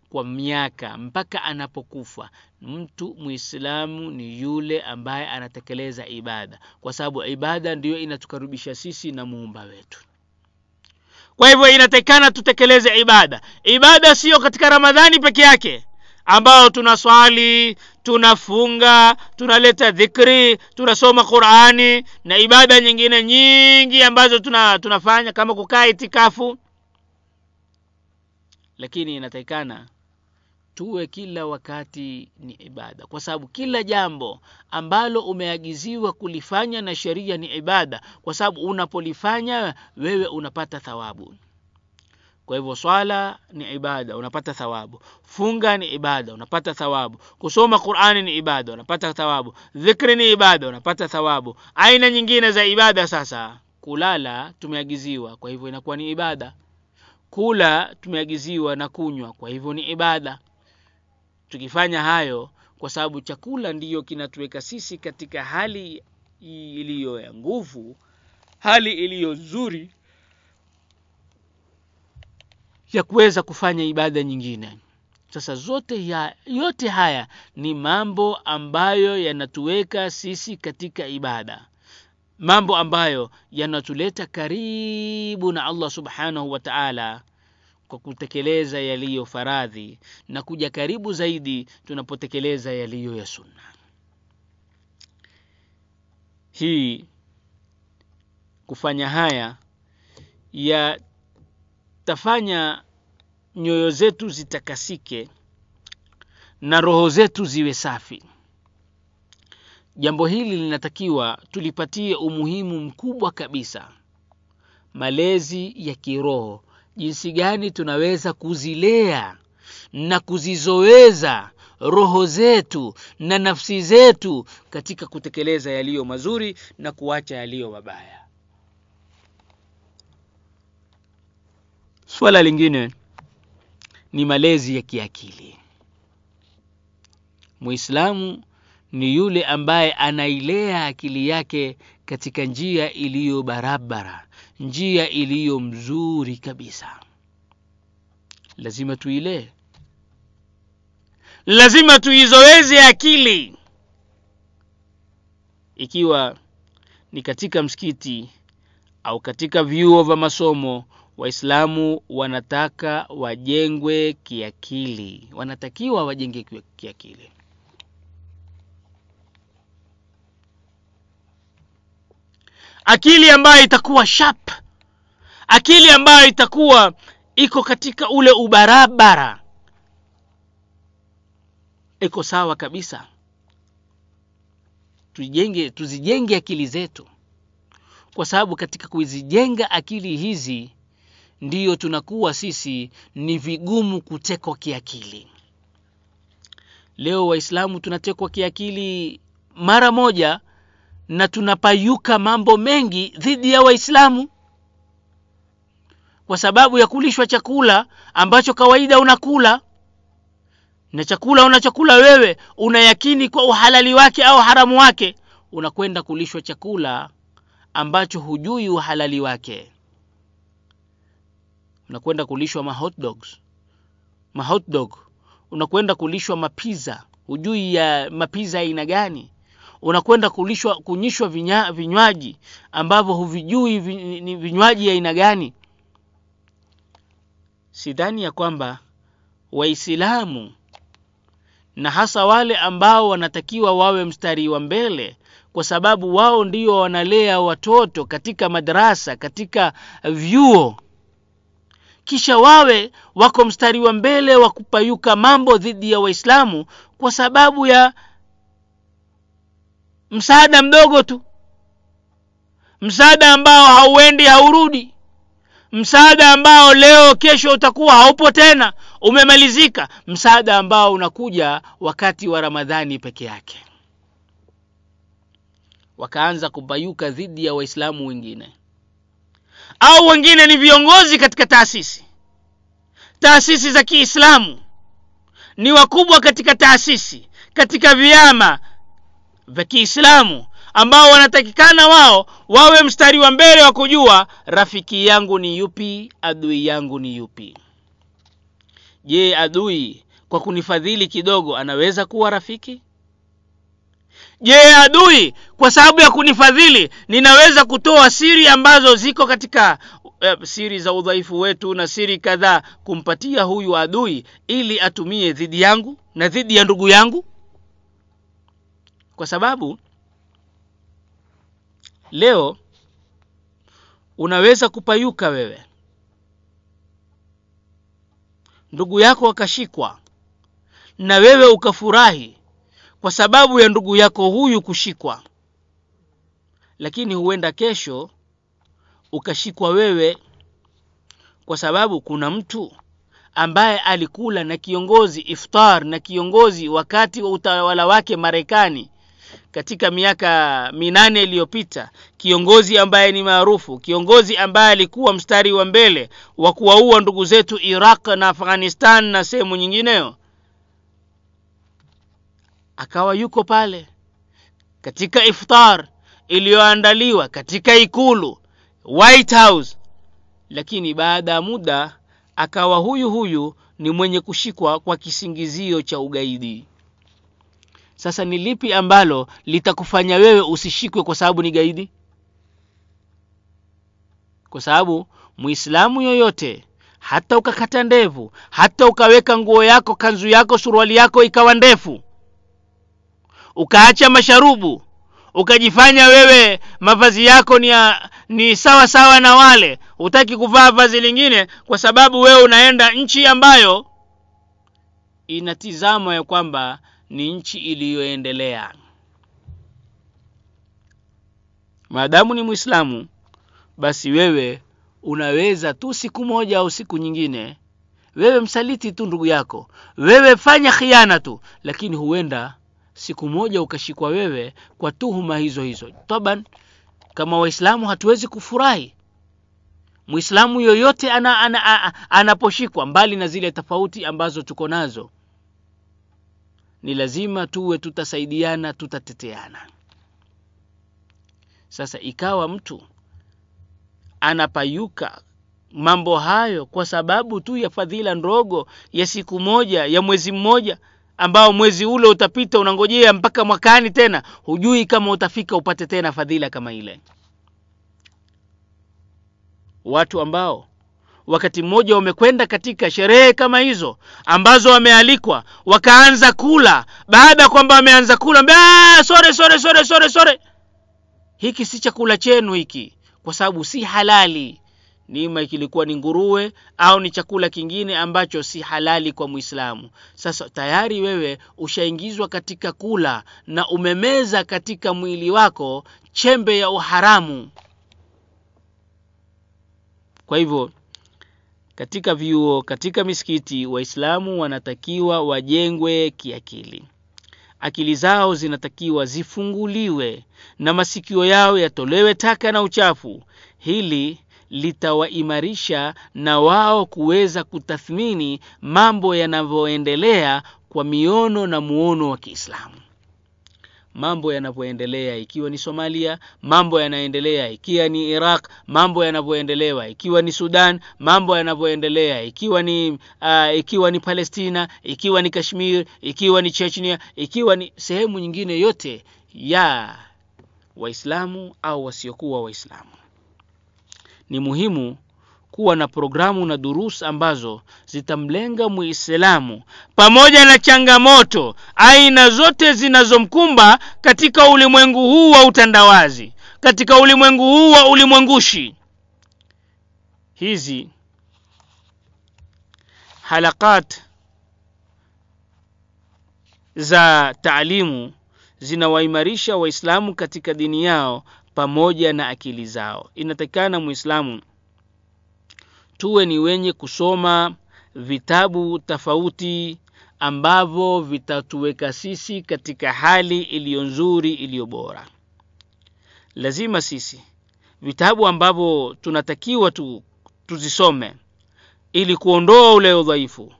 kwa miaka mpaka anapokufa mtu mwislamu ni yule ambaye anatekeleza ibada. Kwa sababu ibada ndiyo inatukaribisha sisi na muumba wetu kwa hivyo inatakikana tutekeleze ibada. Ibada siyo katika ramadhani peke yake ambao tunaswali tunafunga tunaleta dhikri tunasoma qurani na ibada nyingine nyingi ambazo tuna, tunafanya kama kukaa itikafu. Lakini inatakikana tuwe kila wakati ni ibada. Kwa sababu kila jambo ambalo umeagiziwa kulifanya na sheria ni ibada kwa sababu unapolifanya wewe unapata thawabu. Kwa hivyo swala ni ibada unapata thawabu. Funga ni ibada unapata thawabu. Kusoma qurani ni ibada unapata thawabu. Dhikri ni ibada unapata thawabu. Aina nyingine za ibada sasa kulala tumeagiziwa kwa hivyo inakuwa ni ibada. Kula tumeagiziwa na kunywa kwa hivyo ni ibada tukifanya hayo kwa sababu chakula ndiyo kinatuweka sisi katika hali iliyo ya nguvu hali iliyo nzuri ya kuweza kufanya ibada nyingine. Sasa zote ya, yote haya ni mambo ambayo yanatuweka sisi katika ibada. Mambo ambayo yanatuleta karibu na allah subhanahu wa taala kwa kutekeleza yaliyo faradhi na kuja karibu zaidi tunapotekeleza yaliyo ya sunna. Hii kufanya haya yatafanya nyoyo zetu zitakasike na roho zetu ziwe safi. Jambo hili linatakiwa tulipatie umuhimu mkubwa kabisa malezi ya kiroho jinsi gani tunaweza kuzilea na kuzizoweza roho zetu na nafsi zetu katika kutekeleza yaliyo mazuri na kuacha yaliyo mabaya. Swala lingine ni malezi ya kiakili. Muislamu ni yule ambaye anailea akili yake katika njia iliyo barabara njia iliyo mzuri kabisa. Lazima tuilee lazima tuizoeze akili. Ikiwa ni katika msikiti au katika vyuo vya masomo waislamu wanataka wajengwe kiakili. Wanatakiwa wajenge kiakili akili ambayo itakuwa sharp. Akili ambayo itakuwa iko katika ule ubarabara. Iko sawa kabisa. Tujenge tuzijenge akili zetu. Kwa sababu katika kuzijenga akili hizi ndiyo tunakuwa sisi ni vigumu kutekwa kiakili. Leo waislamu tunatekwa kiakili mara moja na tunapayuka mambo mengi dhidi ya waislamu. Kwa sababu ya kulishwa chakula ambacho kawaida unakula na chakula unachokula wewe unayakini kwa uhalali wake au haramu wake unakwenda kulishwa chakula ambacho hujui uhalali wake. Unakwenda kulishwa ma hot unakwenda kulishwa mapiza hujui ya mapiza aina gani unakwenda kulishwa kunyishwa vinywaji ambavyo huvijui ni vinywaji aina gani. Sidhani ya kwamba waislamu na hasa wale ambao wanatakiwa wawe mstari wa mbele kwa sababu wao ndio wanalea watoto katika madarasa katika vyuo. Kisha wawe wako mstari wa mbele wa kupayuka mambo dhidi ya waislamu kwa sababu ya msaada mdogo tu. Msaada ambao hauendi haurudi. Msaada ambao leo kesho utakuwa haupo tena umemalizika. Msaada ambao unakuja wakati wa ramadhani peke yake. Wakaanza kubayuka dhidi ya waislamu wengine. Au wengine ni viongozi katika taasisi. Taasisi za kiislamu. Ni wakubwa katika taasisi katika vyama vya kiislamu ambao wanatakikana wao wawe mstari wa mbele wa kujua rafiki yangu ni yupi adui yangu ni yupi. Je adui kwa kunifadhili kidogo anaweza kuwa rafiki? Je adui kwa sababu ya kunifadhili ninaweza kutoa siri ambazo ziko katika uh, siri za udhaifu wetu na siri kadhaa kumpatia huyu adui ili atumie dhidi yangu na dhidi ya ndugu yangu kwa sababu leo unaweza kupayuka wewe. Ndugu yako akashikwa na wewe ukafurahi kwa sababu ya ndugu yako huyu kushikwa. Lakini huenda kesho ukashikwa wewe kwa sababu kuna mtu ambaye alikula na kiongozi iftar na kiongozi wakati wa utawala wake Marekani katika miaka minane iliyopita, kiongozi ambaye ni maarufu, kiongozi ambaye alikuwa mstari wa mbele wa kuwaua ndugu zetu Iraq na Afghanistan na sehemu nyingineyo, akawa yuko pale katika iftar iliyoandaliwa katika ikulu White House, lakini baada ya muda akawa huyu huyu ni mwenye kushikwa kwa kisingizio cha ugaidi. Sasa ni lipi ambalo litakufanya wewe usishikwe kwa sababu ni gaidi? Kwa sababu Muislamu yoyote hata ukakata ndevu, hata ukaweka nguo yako, kanzu yako, suruali yako ikawa ndefu, ukaacha masharubu, ukajifanya wewe mavazi yako ni, ya, ni sawa sawa na wale, hutaki kuvaa vazi lingine kwa sababu wewe unaenda nchi ambayo inatizama ya kwamba ni nchi iliyoendelea. Maadamu ni mwislamu basi wewe unaweza tu siku moja au siku nyingine, wewe msaliti tu ndugu yako, wewe fanya khiana tu, lakini huenda siku moja ukashikwa wewe kwa tuhuma hizo hizo. Taban, kama Waislamu hatuwezi kufurahi mwislamu yoyote ana, ana, ana, anaposhikwa, mbali na zile tofauti ambazo tuko nazo ni lazima tuwe tutasaidiana, tutateteana. Sasa ikawa mtu anapayuka mambo hayo kwa sababu tu ya fadhila ndogo ya siku moja ya mwezi mmoja, ambao mwezi ule utapita, unangojea mpaka mwakani tena, hujui kama utafika upate tena fadhila kama ile. Watu ambao wakati mmoja wamekwenda katika sherehe kama hizo ambazo wamealikwa, wakaanza kula. Baada ya kwamba wameanza kula, sore sore sore sore sore, hiki si chakula chenu hiki, kwa sababu si halali. Nima kilikuwa ni nguruwe au ni chakula kingine ambacho si halali kwa Muislamu. Sasa tayari wewe ushaingizwa katika kula na umemeza katika mwili wako chembe ya uharamu. Kwa hivyo katika vyuo, katika misikiti, Waislamu wanatakiwa wajengwe kiakili. Akili zao zinatakiwa zifunguliwe na masikio yao yatolewe taka na uchafu. Hili litawaimarisha na wao kuweza kutathmini mambo yanavyoendelea kwa miono na muono wa Kiislamu. Mambo yanavyoendelea ikiwa ni Somalia, mambo yanaendelea ikiwa ni Iraq, mambo yanavyoendelewa ikiwa ni Sudan, mambo yanavyoendelea ikiwa ni uh, ikiwa ni Palestina, ikiwa ni Kashmir, ikiwa ni chechnia ikiwa ni sehemu nyingine yote ya Waislamu au wasiokuwa Waislamu. Ni muhimu kuwa na programu na durus ambazo zitamlenga Muislamu pamoja na changamoto aina zote zinazomkumba katika ulimwengu huu wa utandawazi, katika ulimwengu huu wa ulimwengushi. Hizi halakat za taalimu zinawaimarisha Waislamu katika dini yao pamoja na akili zao. Inatakikana Muislamu tuwe ni wenye kusoma vitabu tofauti ambavyo vitatuweka sisi katika hali iliyo nzuri iliyo bora. Lazima sisi vitabu ambavyo tunatakiwa tu, tuzisome ili kuondoa ule udhaifu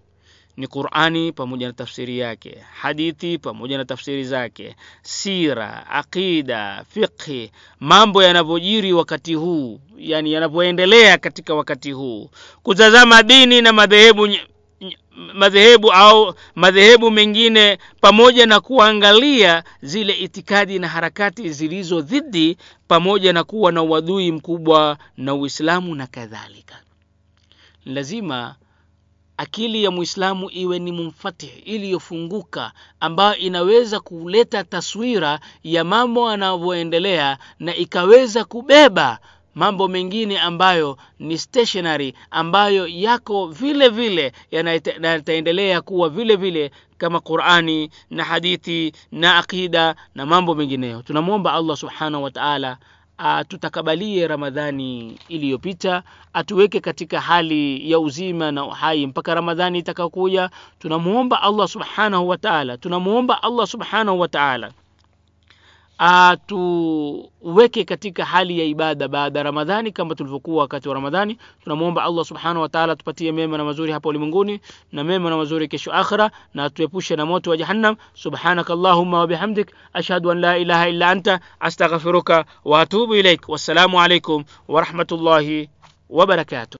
ni Qur'ani pamoja na tafsiri yake, hadithi pamoja na tafsiri zake, sira, aqida, fiqhi, mambo yanavyojiri wakati huu, yani yanavyoendelea katika wakati huu, kutazama dini na madhehebu madhehebu au madhehebu mengine pamoja na kuangalia zile itikadi na harakati zilizo dhidi pamoja na kuwa na uadui mkubwa na Uislamu na kadhalika. Lazima akili ya Muislamu iwe ni mumfatih, iliyofunguka, ambayo inaweza kuleta taswira ya mambo yanavyoendelea na ikaweza kubeba mambo mengine ambayo ni stationary, ambayo yako vile vile yataendelea kuwa vile vile kama Qur'ani na hadithi na aqida na mambo mengineyo. Tunamwomba Allah subhanahu wa ta'ala atutakabalie ramadhani iliyopita atuweke katika hali ya uzima na uhai. Mpaka ramadhani itakakuya tunamuomba allah subhanahu wa taala tunamuomba allah subhanahu wa taala atuweke katika hali ya ibada baada ya ramadhani kama tulivyokuwa wakati wa ramadhani. Tunamwomba allah subhanahu wa taala atupatie mema na mazuri hapa ulimwenguni na mema na mazuri kesho akhira na atuepushe na moto wa jahannam. Subhanaka allahumma wabihamdik ashhadu an la ilaha illa anta astaghfiruka wa atubu ilaik wassalamu alaikum warahmatullahi wabarakatuh